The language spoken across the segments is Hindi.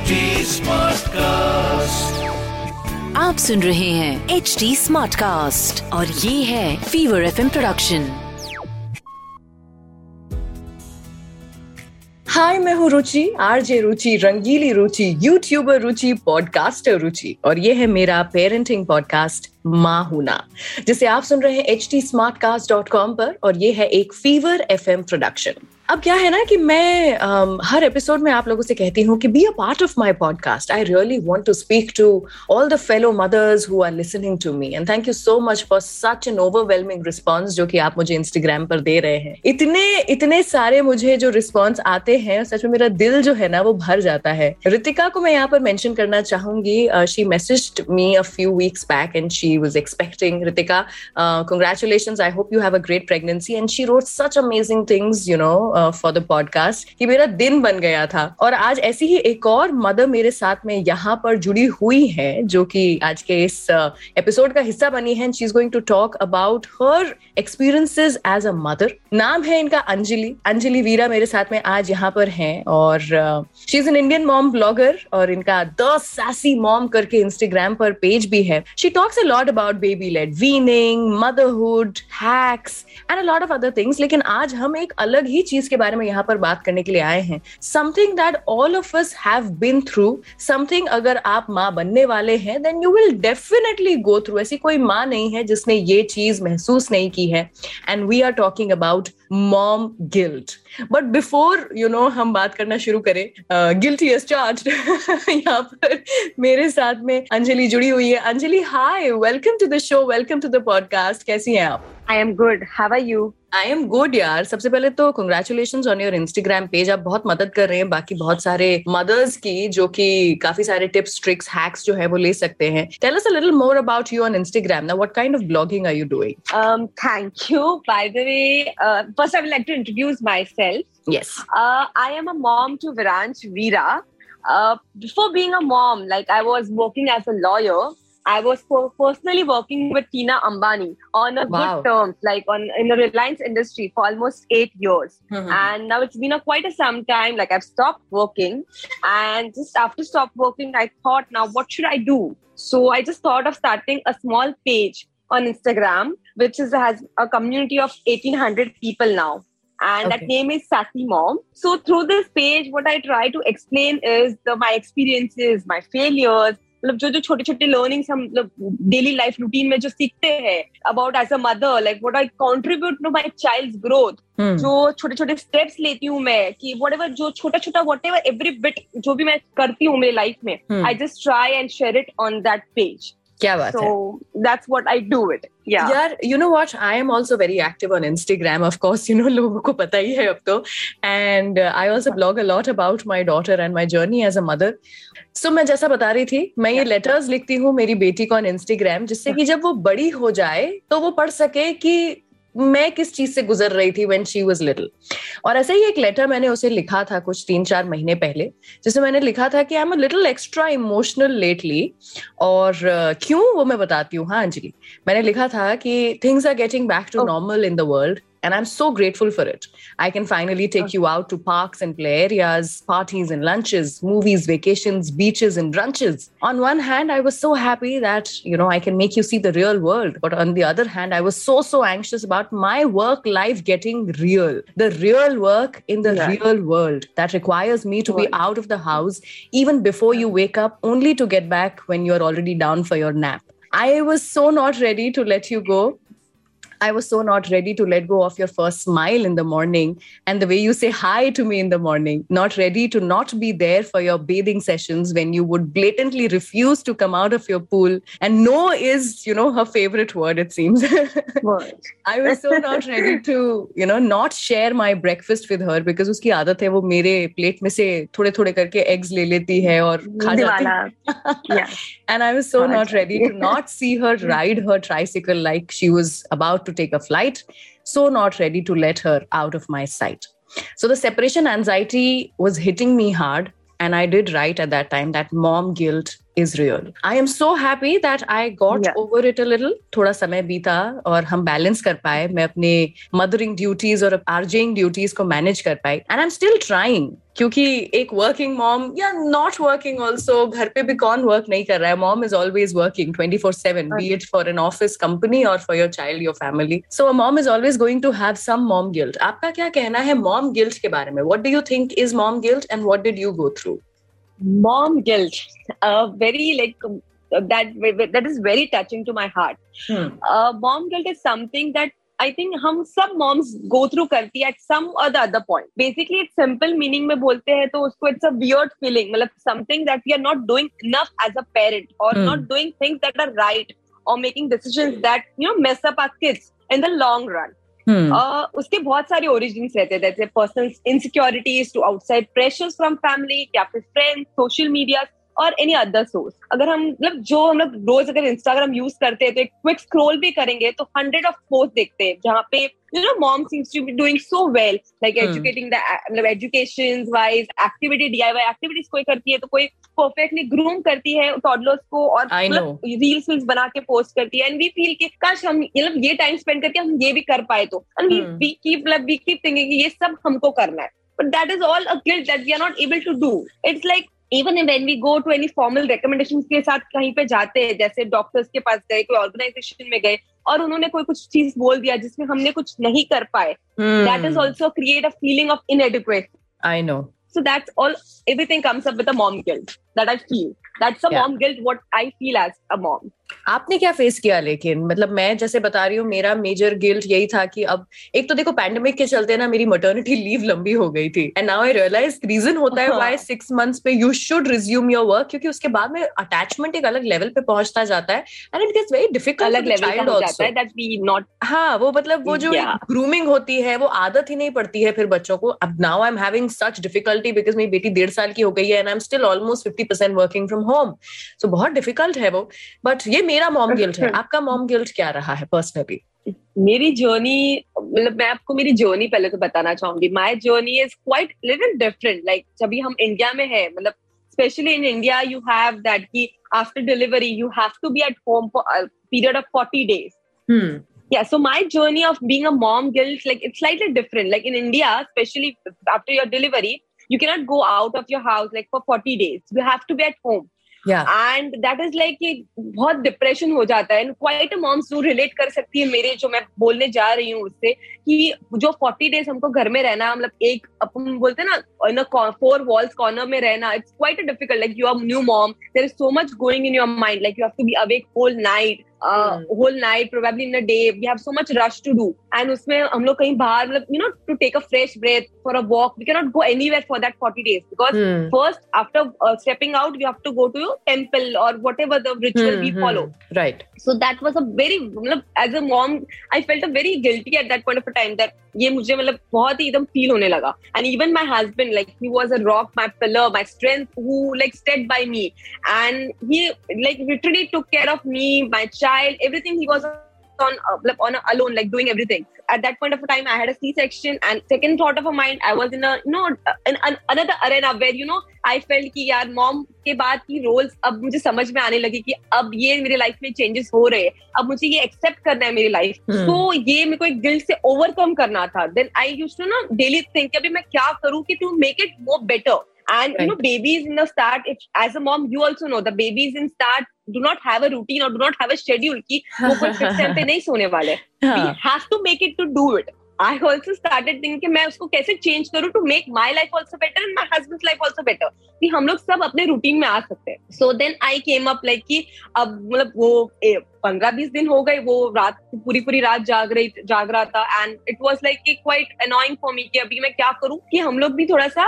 HD Smartcast. आप सुन रहे हैं एच डी स्मार्ट कास्ट और ये है फीवर एफएम प्रोडक्शन हाय मैं हूँ रुचि आरजे रुचि रंगीली रुचि यूट्यूबर रुचि पॉडकास्टर रुचि और ये है मेरा पेरेंटिंग पॉडकास्ट माँ हुना जिसे आप सुन रहे हैं एच टी पर और ये है एक फीवर एफ़ एम प्रोडक्शन अब क्या है ना कि मैं um, हर एपिसोड में आप लोगों से कहती हूँ कि be a part of my podcast I really want to speak to all the fellow mothers who are listening to me and thank you so much for such an overwhelming response जो कि आप मुझे इंस्टाग्राम पर दे रहे हैं। इतने इतने सारे मुझे जो रिस्पॉन्स आते हैं सच में मेरा दिल जो है ना वो भर जाता है। रितिका को मैं यहाँ पर मैंशन करना चाहूँगी। She message me a few weeks back and she was expecting Ritika. Congratulation I hope you have a great pregnancy and she wrote such amazing things you know for the podcast कि मेरा दिन बन गया था। और आज ऐसी ही एक और मदर मेरे साथ में यहाँ पर जुड़ी हुई है जो कि आज के इस एपिसोड uh, का हिस्सा बनी है। She is going to talk about her experiences as a mother नाम है इनका अंजलि। अंजलि वीरा मेरे साथ में आज यहाँ पर हैं और she is an Indian mom blogger और इनका द सैसी मॉम करके इंस्टाग्राम पर पेज भी है। She talks a lot about baby led weaning motherhood hacks and a lot of other things लेकिन आज हम एक अलग ही चीज़ के बारे में यहाँ पर बात करने के लिए आए हैं। Something that all of us have been through something अगर आप माँ बनने वाले हैं then you will definitely go through ऐसी कोई माँ नहीं है जिसने ये चीज़ महसूस नहीं की है। And we are talking about mom guilt but before you know हम बात करना शुरू करें गिल्टी एज चार्ज यहाँ पर मेरे साथ में अंजलि जुड़ी हुई है। Anjali hi welcome to the show welcome to the podcast कैसी हैं आप? I am good how are you I am good यार सबसे पहले तो congratulation on your Instagram page आप बहुत मदद कर रहे हैं बाकी बहुत सारे मदर्स की जो कि काफ़ी सारे टिप्स ट्रिक्स हैक्स जो है वो ले सकते हैं tell us a little more about you on Instagram now what kind of blogging are you doing um thank you. By the way uh, first i would like to introduce myself. Yes. Uh, i am a mom to viranch veera. Uh, before being a mom like i was working as a lawyer. I was personally working with Tina Ambani on a wow. good terms, like on in the Reliance industry for almost eight years. Mm-hmm. And now it's been a quite a some time. Like I've stopped working, and just after stop working, I thought, now what should I do? So I just thought of starting a small page on Instagram, which is has a community of 1800 people now and okay. that name is Sassy Mom. So through this page, what I try to explain is the my experiences, my failures, मतलब जो जो छोटे छोटे लर्निंग्स हम मतलब डेली लाइफ रूटीन में जो सीखते हैं about as a mother like what I contribute to my child's growth जो छोटे छोटे स्टेप्स लेती हूँ मैं कि वट एवर जो छोटा छोटा वट एवर एवरी बिट जो भी मैं करती हूँ मेरी लाइफ में I just try and share it on that page क्या बात so, है that's what I do it yeah यार you know what I am also very active on Instagram of course you know लोगों को पता ही है अब तो and uh, I also blog a lot about my daughter and my journey as a mother so मैं जैसा बता रही थी मैं ये लेटर्स लिखती हूँ मेरी बेटी को on Instagram जिससे कि जब वो बड़ी हो जाए तो वो पढ़ सके कि मैं किस चीज़ से गुजर रही थी वेन शी वॉज़ लिटिल और ऐसे ही एक लेटर मैंने उसे लिखा था कुछ तीन चार महीने पहले जिसे मैंने लिखा था कि I am a little extra emotional lately और uh, क्यों वो मैं बताती हूँ। हाँ अंजलि मैंने लिखा था कि things are getting back to normal in the world And I'm so grateful for it. I can finally take you out to parks and play areas, parties and lunches, movies, vacations, beaches and brunches. On one hand, I was so happy that, you know, I can make you see the real world. But on the other hand, I was so, so anxious about my work life getting real. The real work in the real world that requires me to be out of the house even before you wake up, only to get back when you're already down for your nap. I was so not ready to let you go I was so not ready to let go of your first smile in the morning and the way you say hi to me in the morning, not ready to not be there for your bathing sessions when you would blatantly refuse to come out of your pool. And no is, you know, her favorite word, it seems. I was so not ready to, you know, not share my breakfast with her because उसकी आदत है वो मेरे प्लेट में से थोड़े थोड़े करके eggs ले लेती है और खा जाती है. And I was so not ready to not see her ride her tricycle like she was about to take a flight, so not ready to let her out of my sight. So the separation anxiety was hitting me hard. And I did write at that time that mom guilt is real. I am so happy that I got yeah. over it a little. थोड़ा समय बीता और हम बैलेंस कर पाए। मैं अपने मदरिंग ड्यूटीज़ और आर्जिंग ड्यूटीज़ को मैनेज कर पाई। And I am still trying क्योंकि एक वर्किंग मॉम या नॉट वर्किंग ऑल्सो घर पे भी कौन वर्क नहीं कर रहा है? Mom is always working twenty four seven be it for an office company और for your child your family so a mom is always going to have some mom guilt आपका क्या कहना है मॉम गिल्ट के बारे में? What do you think is mom guilt and what did you go through mom guilt uh, very like um, that that is very touching to my heart hmm. uh, mom guilt is something that I think हम सब moms go through करती है at some or the other point. Basically, it's simple meaning में बोलते हैं तो उसको it's a weird feeling मतलब something that we are not doing enough as a parent or hmm. not doing things that are right or making decisions that you know mess up our kids in the long run. Hmm. Uh, उसके बहुत सारे ओरिजिन रहते हैं, जैसे personal insecurities to outside pressure from family या फिर फ्रेंड्स सोशल मीडिया और एनी अदर सोर्स अगर हम मतलब जो हम लोग रोज अगर इंस्टाग्राम यूज़ करते हैं तो एक क्विक स्क्रोल भी करेंगे तो हंड्रेड ऑफ़ पोस्ट देखते हैं जहाँ पे you know mom seems to be doing so well like hmm. educating the मतलब education wise activity DIY activities कोई करती है तो कोई परफेक्टली ग्रूम करती है टॉडलर्स को और रील्स वील्स बना के पोस्ट करती है एंड वी फील कि काश हम मतलब ये टाइम स्पेंड करके हम ये भी कर पाए तो। एंड वी कीप मतलब ये सब हमको करना है। But that is all a guilt that we are not able to do it's like even when we go to any formal recommendation के साथ कहीं पे जाते हैं जैसे डॉक्टर्स के पास गए कोई ऑर्गेनाइजेशन में गए और उन्होंने कोई कुछ चीज़ बोल दिया जिसमें हमने कुछ नहीं कर पाए that is also create a feeling of inadequate I know so that's all. Everything comes up with a mom guilt that I feel. That's a yeah. mom guilt. What I feel as a mom. आपने क्या फेस किया लेकिन? मतलब मैं जैसे बता रही हूँ मेरा मेजर गिल्ट यही था कि अब एक तो देखो पैंडमिक के चलते ना मेरी मटर्निटी लीव लंबी हो गई थी। And now I realize reason होता है वाई सिक्स मंथ्स पे you should resume your work क्योंकि उसके बाद में अटैचमेंट एक अलग लेवल पे पहुँचता जाता है and it gets very difficult अलग लेवल हाँ वो मतलब वो जो ग्रूमिंग होती है वो आदत ही नहीं पड़ती है फिर बच्चों को। अब now I am having such difficulty because मेरी बेटी डेढ़ साल की हो गई है and I am still almost fifty percent working from home so बहुत डिफ़िकल्ट है वो। बट ये मेरा मॉम गिल्ट है आपका मॉम गिल्ट क्या रहा है पर्सनली मेरी जर्नी मतलब मैं आपको मेरी जर्नी पहले तो बताना चाहूँगी my journey is quite little different like जब हम इंडिया में है मतलब specially in India you have that की after delivery you have to be at home for period of forty days yeah so my journey of being a mom guilt like it's slightly different like in india especially after your delivery you cannot go out of your house like for 40 days you have to be at home and that is like बहुत डिप्रेशन हो जाता है। क्वाइट मॉम्स जो रिलेट कर सकती है मेरे जो मैं बोलने जा रही हूँ उससे कि जो फोर्टी डेज़ हमको घर में रहना मतलब एक अपन बोलते हैं ना फोर वॉल्स कॉर्नर में रहना it's quite difficult like you are new mom there is so much going in your mind like you have to be awake whole night whole night probably in a day we have so much rush to do and उसमें हम लोग कहीं बाहर मतलब you know to take a fresh breath for a walk we can not go anywhere for that forty days because first after stepping out you have to go to temple और whatever the ritual we follow right so that was a very मतलब as a mom I felt a very guilty at that point of time that ये मुझे मतलब बहुत ही एकदम फील होने लगा। And even my husband like he was a rock my pillar my strength who like stayed by me and he like literally took care of me my child everything he was on uh, like on a, alone like doing everything at that point of time i had a c-section and second thought of a mind i was in a you know in an, another arena where you know i felt कि यार मॉम के बाद की रोल्स अब मुझे समझ में आने लगी कि अब ये मेरी लाइफ में चेंजेस हो रहे हैं अब मुझे ये एक्सेप्ट करना है मेरी लाइफ hmm. तो ये मेरे को एक गिल्ट से ओवरकम करना था देन आई यूज़ टू ना डेली थिंक अभी मैं क्या करूँ कि to make it more better and right. you know babies in the start if as a mom you also know the babies in start do not have a routine or do not have a schedule ki wo kuch fixed time pe nahi sone wale we have to make it to do it. I also started thinking मैं उसको कैसे चेंज करूँ to make my life also better and my husband life also better कि हम लोग सब अपने रूटीन में आ सकते हैं। So then I came up like कि अब मतलब वो पंद्रह बीस दिन हो गए वो रात पूरी पूरी रात जाग रही जाग रहा था। And it was like quite annoying for me कि अभी मैं क्या करूँ कि हम लोग भी थोड़ा सा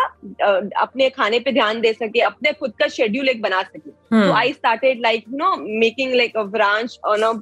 अपने खाने पे ध्यान दे सके अपने खुद का शेड्यूल एक बना सके। तो I started like you know making like a branch on a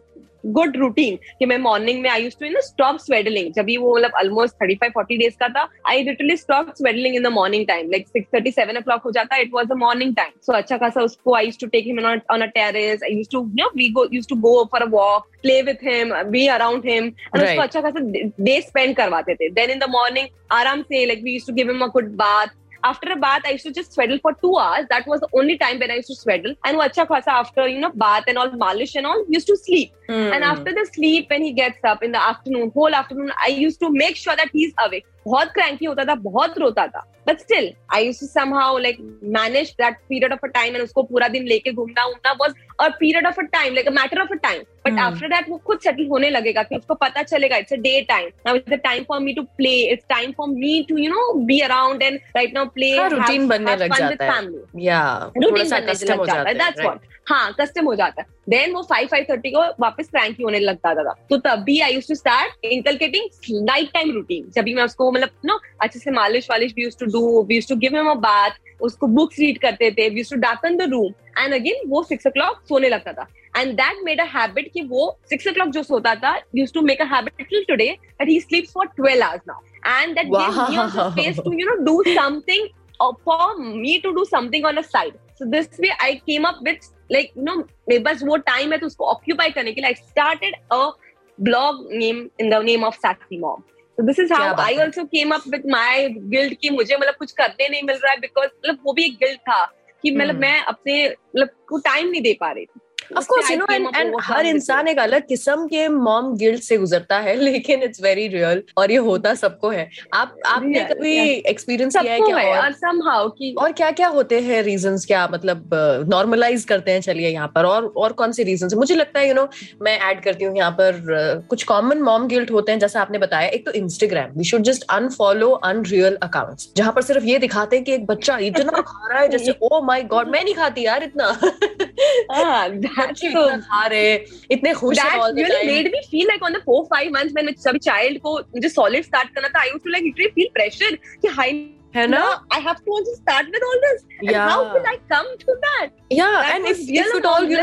good routine कि मैं मॉर्निंग में I use to know stop swaddling जब वो मतलब almost thirty five forty days का था I literally stop swaddling in the morning time like six thirty seven o'clock हो जाता it was the morning time so अच्छा खासा उसको I use to take him on a terrace I use to know we go use to go for a walk play with him be around him and उसको अच्छा खासा डे स्पेंड करवाते थे. देन इन द मॉर्निंग आराम से like we use to give him a good bath after a bath, I used to just swaddle for two hours. That was the only time when I used to swaddle. And Vacha Khasa, after, you know, bath and all, malish and all, used to sleep. Mm. And after the sleep, when he gets up in the afternoon, whole afternoon, I used to make sure that he's awake. बहुत क्रैंकी होता था बहुत रोता था। But still I use to somehow like manage that period of a time and उसको पूरा दिन लेके घूमना उमना was a period of a time like a matter of a time but after that वो खुद सेटल होने लगेगा कि उसको पता चलेगा it's a day time now it's the time for me to play it's time for me to you know be around and right now play routine बनने लग जाता है। या रूटीन बनने लग जाता है दैट्स व्हाट हाँ कस्टम हो जाता है। देन वो फाइव फाइव थर्टी को वापस क्रैंकी होने लगता था। तो तब भी I use to start inculcating night time routine जब भी मैं उसको मतलब नो अच्छे से मालिश वालिश we use to do we use to give him a bath उसको बुक्स रीड करते थे we use to darken the room and again वो सिक्स ओ क्लॉक सोने लगता था. And that made a habit कि वो सिक्स ओ क्लॉक जो सोता था use to make a habit till today that he sleeps for 12 hours now and that gives me space to you know do something for me to do something on a side so this way I came up with like no मेरे पास वो टाइम है तो उसको ऑक्यूपाई करने के लिए I started a blog name in the name of sexy mom तो this is how I also came up with my guilt की मुझे मतलब कुछ करने नहीं मिल रहा है बिकॉज़ मतलब वो भी एक गिल्ड था कि मतलब hmm. मैं अपने मतलब को टाइम नहीं दे पा रही थी of course you know and and हर इंसान एक अलग किस्म के मॉम गिल्ट से गुजरता है लेकिन इट्स वेरी रियल और ये होता सबको है। आप आपने कभी एक्सपीरियंस किया है क्या और? समहाउ कि और क्या क्या होते हैं रीजंस क्या मतलब नॉर्मलाइज करते हैं चलिए यहाँ पर और और कौन से रीजंस मुझे लगता है यू नो मैं ऐड करती हूँ यहाँ पर कुछ कॉमन मॉम गिल्ट होते हैं जैसा आपने बताया एक तो Instagram we should just unfollow unreal accounts जहाँ पर सिर्फ़ ये दिखाते हैं कि एक बच्चा इतना खा रहा है जैसे ओ माय गॉड मैं नहीं खाती यार इतना। हाँ, खा रहे इतने खुश really made me feel like on the four five months when सभी child को मुझे solid start करना था I used to like literally feel pressure कि high है ना I have to also start with all this and yeah. how could I come to yeah that and if if at all you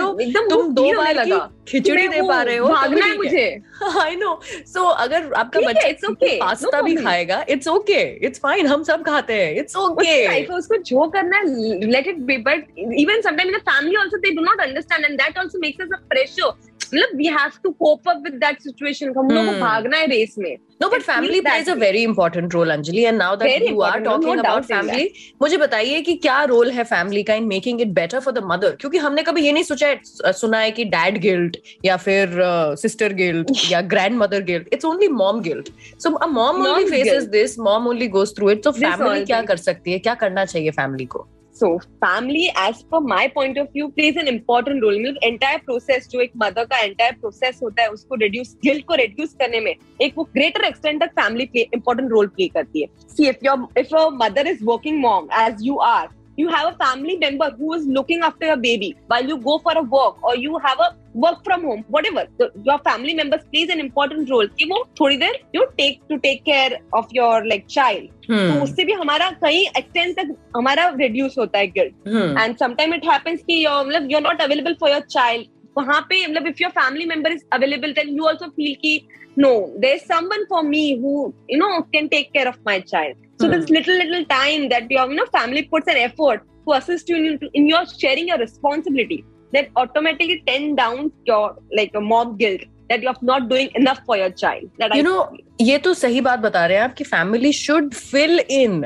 तुम दो बार की खिचड़ी दे पा रहे हो भागना है मुझे। I know. So अगर आपका बच्चा it's okay पास्ता भी खाएगा it's okay it's fine हम सब खाते हैं it's okay लाइफ उसको जो करना है let it be but even sometimes in the family also they do not understand and that also makes us a pressure. मतलब we have to cope up with that situation हम लोग को hmm. भागना है रेस में। No but family plays a very important role Anjali and now that you are talking about family मुझे बताइए कि क्या रोल है फैमिली का in making it better for the mother क्योंकि हमने कभी ये नहीं सोचा सुना है कि डैड गिल्ट या फिर सिस्टर गिल्ट या grandmother guilt it's only mom guilt so a mom only faces this mom only goes through it so family क्या कर सकती है? क्या करना चाहिए फैमिली को? So family as per my point of view plays an important role मतलब एंटायर प्रोसेस जो एक मदर का एंटायर प्रोसेस होता है उसको रिड्यूस गिल्ट को रिड्यूस करने में एक वो ग्रेटर एक्सटेंड तक फैमिली इंपॉर्टेंट रोल प्ले करती है. See if your if a mother is working mom as you are you have a family member who is looking after your baby while you go for a walk or you have a work from home whatever the, your family members plays an important role कि वो थोड़ी देर you take to take care of your like child hmm. तो उससे भी हमारा कहीं एक्सटेंड तक हमारा रिड्यूस होता है guilt and sometime it happens कि मतलब you are not available for your child वहां पे मतलब if your family member is available then you also feel कि no there's someone for me who you know can take care of my child so hmm. this little little time that your you know family puts an effort to assist you in, in your sharing your responsibility that automatically tend down your like a mob guilt that you're not doing enough for your child that you I know ये तो सही बात बता रहे हैं आप कि फैमिली शुड फिल इन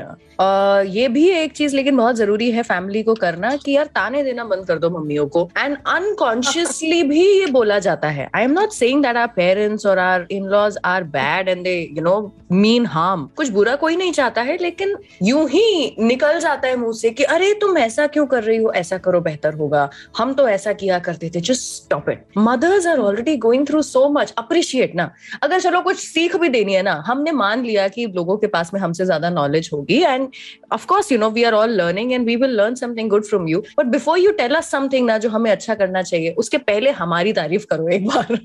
ये भी एक चीज़ लेकिन बहुत ज़रूरी है फैमिली को करना कि यार ताने देना बंद कर दो मम्मियों को। एंड अनकॉन्शियसली भी ये बोला जाता है। I am not saying that our parents और our in laws are bad and they you know mean harm कुछ बुरा कोई नहीं चाहता है लेकिन यूँ ही निकल जाता है मुँह से कि अरे तुम ऐसा क्यों कर रही हो? ऐसा करो बेहतर होगा। हम तो ऐसा किया करते थे। Just stop it mothers are already going through so much appreciate ना। अगर चलो कुछ सीख भी लेनी है ना। हमने मान लिया कि लोगों के पास में हमसे ज़्यादा नॉलेज होगी and of course you know we are all learning and we will learn something good from you but before you tell us something ना जो हमें अच्छा करना चाहिए उसके पहले हमारी तारीफ़ करो एक बार।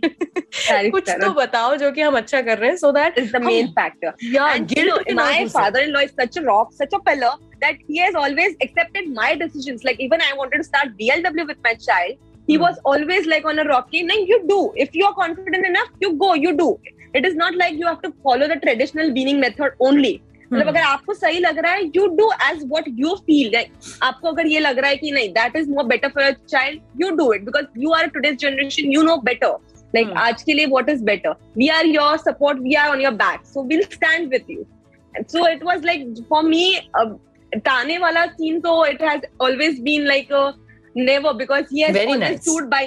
कुछ तो बताओ जो कि हम अच्छा कर रहे हैं so that is the main factor my father in law is such rock such a pillar that he has always accepted my decisions like even I wanted to start DLW with my child he was always like on a rocky नहीं you do if you are confident enough you go you do it is not like you have to follow the traditional weaning method only. मतलब hmm. अगर आपको सही लग रहा है you do as what you feel like आपको अगर ये लग रहा है कि नहीं that is more better for your child you do it because you are today's generation you know better like आज के लिए what is better we are your support we are on your back so will stand with you so it was like for me ताने वाला सीन तो it has always been like never because he has Very always nice. stood by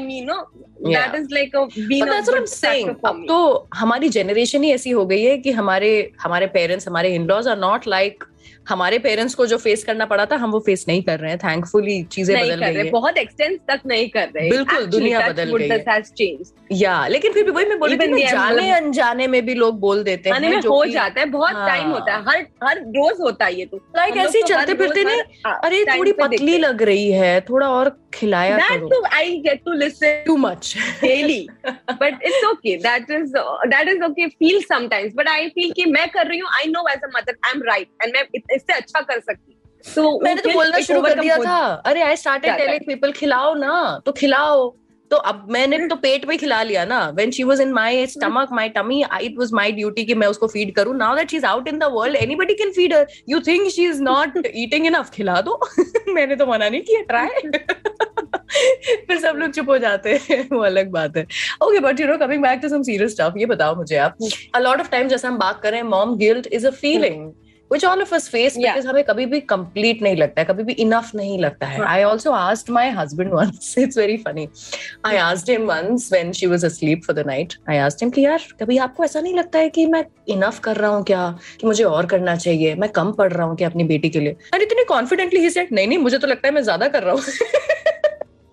अब तो हमारी जनरेशन ही ऐसी हो गई है कि हमारे हमारे पेरेंट्स हमारे in laws are not like हमारे पेरेंट्स को जो फेस करना पड़ा था हम वो फेस नहीं कर रहे हैं। थैंकफुली चीज़ें बदल गई है। बहुत एक्सटेंस तक नहीं कर रहे। बिल्कुल, दुनिया बदल गई changed. या लेकिन फिर भी वही मैं बोल थी जाने अनजाने में भी लोग बोल देते हैं जो हो जाता है बहुत हाँ। टाइम होता है हर हर रोज होता है ये तो। लाइक ऐसे ही तो चलते फिरते नहीं हाँ, अरे थोड़ी पतली लग रही है थोड़ा और खिलाया that करो too I get to listen too much daily but it's okay that is uh, that is okay feel sometimes but I feel कि मैं कर रही हूँ I know as a mother I'm right and मैं इससे अच्छा कर सकती so मैंने तो बोलना शुरू कर दिया था अरे आई स्टार्टेड टेलिंग पीपल खिलाओ ना तो खिलाओ तो अब मैंने तो पेट में खिला लिया ना। When she was in my stomach my tummy it was my duty कि मैं उसको फ़ीड करूँ। Now that she is out in the world anybody can feed her you think she is not eating enough खिला दो। मैंने तो मना नहीं किया। ट्राई फिर सब लोग चुप हो जाते हैं। वो अलग बात है। Okay but you know coming back to some serious stuff ये बताओ मुझे आप। अ लॉट ऑफ़ टाइम जैसे हम बात कर mom guilt is a feeling which all of us face Yeah. because हमें कभी भी complete नहीं लगता है कभी भी enough नहीं लगता है हाँ. I also asked my husband once it's very funny I asked him once when she was asleep for the night I asked him कि यार कभी आपको ऐसा नहीं लगता है कि मैं enough कर रहा हूँ क्या कि मुझे और करना चाहिए मैं कम पढ़ रहा हूँ क्या अपनी बेटी के लिए और इतनी कॉन्फिडेंटली ही सेड नहीं नहीं मुझे तो लगता है मैं ज़्यादा कर रहा हूँ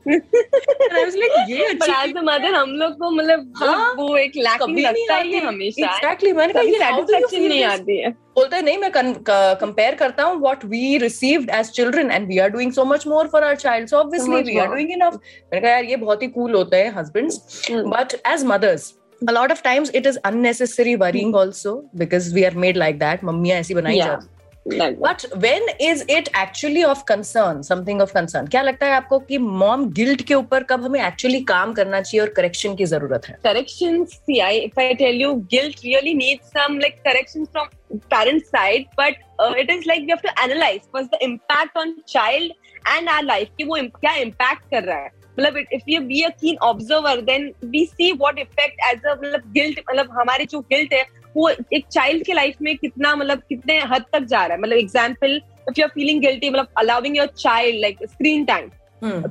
like, ये but as a mother हम लोग को मतलब हाँ, वो एक lacking नहीं लगता है हमेशा exactly मैंने कहा ये नहीं आती है। बोलता है नहीं मैं कंपेयर करता हूँ what we received as children and we are doing so much more for our child so obviously we are doing enough मैंने कहा यार ये बहुत ही कूल होता है husbands Hmm. But as mothers a lot of times it is unnecessary worrying also because we are made like that. मम्मियाँ ऐसी बनाई Yeah. जाती. But when is it actually of concern something of concern क्या लगता है आपको कि मॉम गिल्ट के ऊपर कब हमें एक्चुअली काम करना चाहिए और करेक्शन की ज़रूरत है? Correction guilt really need some like correction from parent side but it is like to analyse the impact on child and our life की वो क्या इम्पैक्ट कर रहा है? मतलब if you be a keen observer then we see what effect as a मतलब गिल्ट मतलब हमारी जो गिल्ट है वो एक चाइल्ड के लाइफ में कितना मतलब कितने हद तक जा रहा है? मतलब example if your feeling guilty मतलब allowing your child like screen time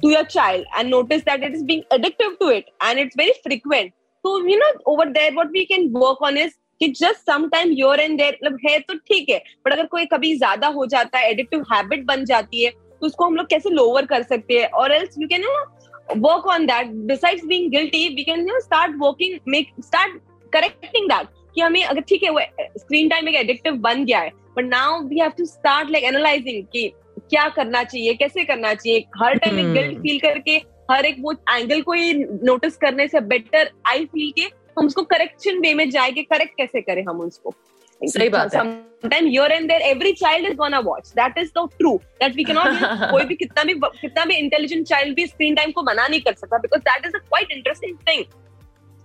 to your child and notice that it is being addictive to it and it's very frequent तो you know over there what we can work on is कि just some time your and there मतलब है तो ठीक है बट अगर कोई कभी ज़्यादा हो जाता है एडिक्टिव हैबिट बन जाती है तो उसको हम लोग कैसे लोवर कर सकते हैं? और else you can you work on that decides being guilty we can no start working make start correcting that कि हमें अगर ठीक है वो स्क्रीन टाइम एक एडिक्टिव बन गया है but now we have to start like analysing कि क्या करना चाहिए कैसे करना चाहिए हर टाइम एक. गिल्ट फील करके हर एक वो एंगल को ही नोटिस करने से बेटर आई फील के हम उसको करेक्शन वे में जाएँगे करेक्ट कैसे करें हम उसको सही बात है। Sometime here and there, every child is gonna watch. That is so true. That we cannot. कोई भी कितना भी कितना भी इंटेलिजेंट चाइल्ड भी स्क्रीन टाइम को मना नहीं कर सकता because that is a quite interesting thing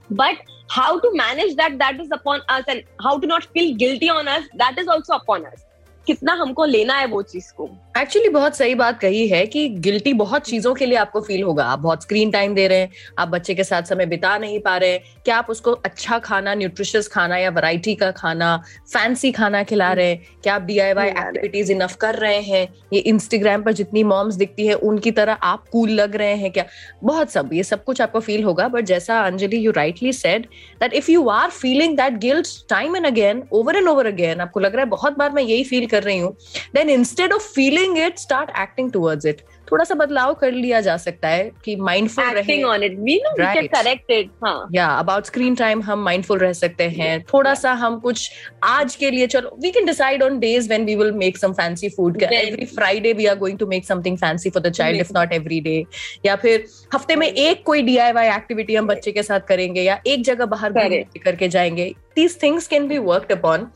but how to manage that that is upon us and how to not feel guilty on us that is also upon us. कितना हमको लेना है वो चीज़ को। एक्चुअली बहुत सही बात कही है कि गिल्टी बहुत चीज़ों के लिए आपको फील होगा। आप बहुत स्क्रीन टाइम दे रहे हैं आप बच्चे के साथ समय बिता नहीं पा रहे हैं। क्या आप उसको अच्छा खाना न्यूट्रिशियस खाना या वैरायटी का खाना फैंसी खाना खिला रहे हैं? क्या आप डीआईवाई एक्टिविटीज़ इनफ कर रहे हैं? ये इंस्टाग्राम पर जितनी मॉम्स दिखती है उनकी तरह आप कूल लग रहे हैं क्या? बहुत सब ये सब कुछ आपको फील होगा। बट जैसा Anjali you rightly said that if you are feeling that guilt time and again over and over again आपको लग रहा है बहुत बार मैं यही फील कर रही हूँ then instead of feeling it start acting towards it थोड़ा सा बदलाव कर लिया जा सकता है कि माइंडफुल रहे। Acting on it we know we can correct it हाँ। या अबाउट स्क्रीन टाइम हम माइंडफुल रह सकते हैं। Yeah. थोड़ा yeah. सा हम कुछ आज के लिए चलो we can decide on days when we will make some fancy food every Friday we are going to make something fancy for the child if not every day या फिर हफ़्ते में एक कोई डीआईवाई एक्टिविटी हम बच्चे के साथ करेंगे या एक जगह बाहर घूमने करके जाएँगे। These things can be worked upon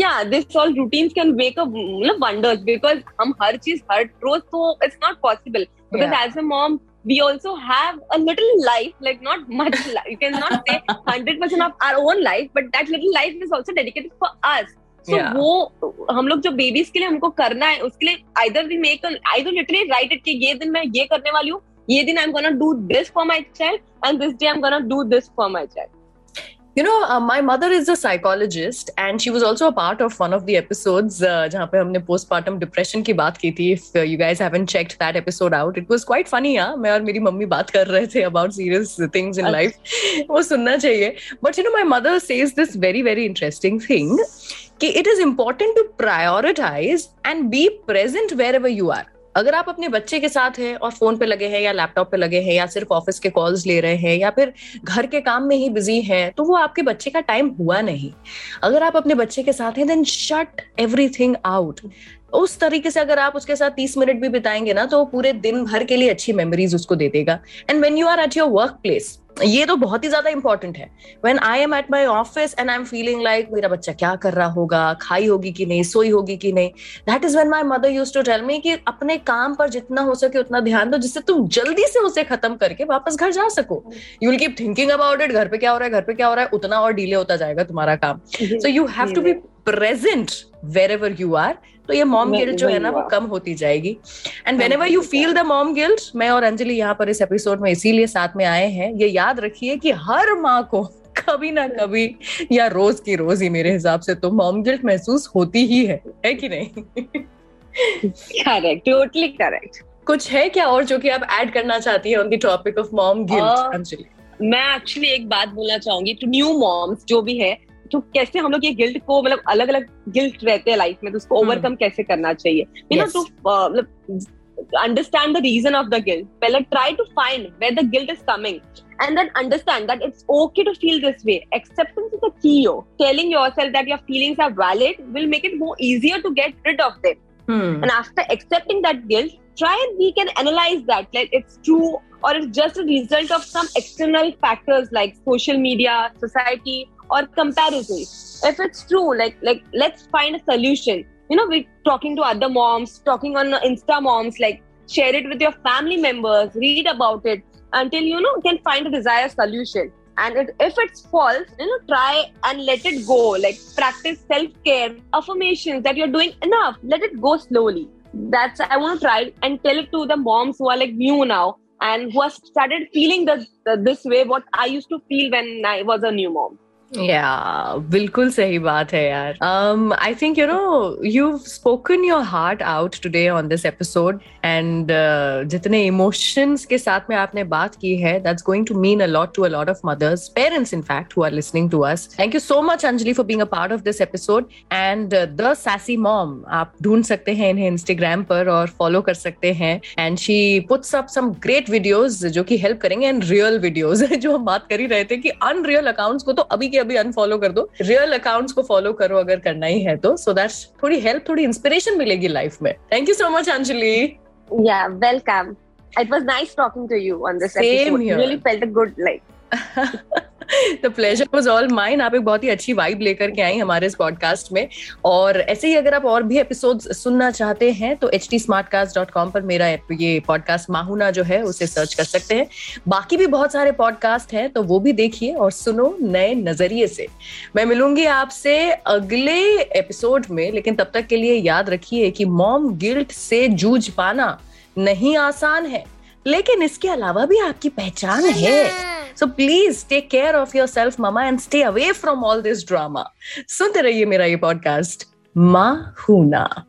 yeah this all routines can a मतलब wonders because हम हर चीज़ हर रोज तो it's not possible because Yeah. as a mom we also have a little life like not much life you cannot say 100% of our own life but that little life is also dedicated for us so Yeah. वो हम लोग जो बेबीज के लिए हमको करना है उसके लिए either we make a either literally write it कि ये दिन मैं ये करने वाली हूँ ये दिन I'm gonna do this for my child and this day I'm gonna do this for my child You know, you know my mother is a psychologist and she was also part of one of the episode जहाँ पे हमने पोस्टमार्टम डिप्रेशन की बात की थी. If you guys that episode मैं और मेरी मम्मी बात कर रहे थे about serious things in life वो सुनना चाहिए. But you know my mother says this very very interesting thing कि it is important to prioritise and be present wherever you are अगर आप अपने बच्चे के साथ हैं और फ़ोन पे लगे हैं या लैपटॉप पे लगे हैं या सिर्फ़ ऑफ़िस के कॉल्स ले रहे हैं या फिर घर के काम में ही बिज़ी हैं तो वो आपके बच्चे का टाइम हुआ नहीं। अगर आप अपने बच्चे के साथ हैं देन शट एवरीथिंग आउट उस तरीके से अगर आप उसके साथ तीस मिनट भी बिताएँगे ना तो पूरे दिन भर के लिए अच्छी मेमोरीज उसको दे देगा। And when you are at your workplace ये तो बहुत ही ज़्यादा इंपॉर्टेंट है। When I am at my office and I am feeling like मेरा बच्चा क्या कर रहा होगा खाई होगी कि नहीं सोई होगी कि नहीं that is when my mother use to tell me कि अपने काम पर जितना हो सके उतना ध्यान दो जिससे तुम जल्दी से उसे खत्म करके वापस घर जा सको। You will keep thinking about it घर पे क्या हो रहा है घर पे क्या हो रहा है उतना और डिले होता जाएगा तुम्हारा काम। So you have to be present wherever you are तो ये मॉम गिल्ट जो है ना वो कम होती जाएगी। And whenever you feel the mom guilt मैं और अंजलि यहाँ पर इस एपिसोड में इसीलिए साथ में आए हैं ये याद रखिए कि हर माँ को कभी ना कभी या रोज की रोज ही मेरे हिसाब से तो मॉम गिल्ट महसूस होती ही है है कि नहीं? करेक्ट टोटली करेक्ट कुछ है क्या और जो कि आप ऐड करना चाहती है on the topic of mom guilt Anjali? मैं एक्चुअली एक बात बोलना चाहूँगी टू न्यू मॉम्स जो भी है तो कैसे हम लोग ये गिल्ट को मतलब अलग अलग गिल्ट रहते हैं लाइफ में तो उसको हम्म। Overcome hmm. कैसे करना चाहिए यू नो टू मतलब understand the reason of the guilt पहले try to find where the guilt is coming and then understand that it's okay to feel this way acceptance is the key you telling your that your feelings are valid will make it more easier to get rid of it Hmm. And after accepting that guilt, try and we can analyze that. Like it's true or it's just a result of some external factors like social media, or comparison if it's true like like let's find a solution. You know we're talking to other moms talking on insta moms like share it with your family members read about it until you know can find a desired solution. And it, if it's false you know try and let it go. Like practice self-care affirmations that you're doing enough. Let it go slowly. That's i want to try and tell it to the moms who are like new now and who have started feeling the, the, this way what i used to feel when i was a new mom या बिल्कुल सही बात है यार। I think you know you spoken your heart out today on this episode and जितने इमोशंस के साथ में आपने बात की है that's going to mean a lot to a lot of mothers parents in fact who are listening to us thank you so much Anjali for being a part of this episode and the sassy mom आप ढूंढ सकते हैं इन्हें इंस्टाग्राम पर और फॉलो कर सकते हैं and she puts up some great videos जो कि हेल्प करेंगे एंड रियल वीडियोस जो हम बात कर ही रहे थे कि अनरियल अकाउंट्स को तो अभी के अभी अनफॉलो कर दो। रियल अकाउंट्स को फॉलो करो अगर करना ही है तो। सो दैट्स थोड़ी हेल्प थोड़ी इंस्पिरेशन मिलेगी लाइफ में। Thank you so much Anjali या welcome it was nice talking to you on this Same episode. Here. Really felt a good like the pleasure was all mine आप एक बहुत ही अच्छी वाइब लेकर के आई हमारे इस पॉडकास्ट में। और ऐसे ही अगर आप और भी एपिसोड सुनना चाहते हैं तो एच टी पर मेरा ये पॉडकास्ट माहूना जो है, उसे सर्च कर सकते हैं। बाकी भी बहुत सारे पॉडकास्ट हैं तो वो भी देखिए और सुनो नए नज़रिए से। मैं मिलूँगी आपसे अगले एपिसोड में, लेकिन तब तक के लिए याद रखिए कि मॉम गिल्ट से जूझ पाना नहीं आसान है। लेकिन इसके अलावा भी आपकी पहचान है। So please take care of yourself mama and stay away from all this drama सुनते रहिए मेरा ये पॉडकास्ट माँ हूना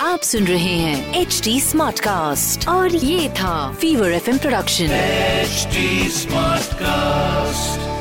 आप सुन रहे हैं एच डी स्मार्ट कास्ट और ये था Fever F production H smart cast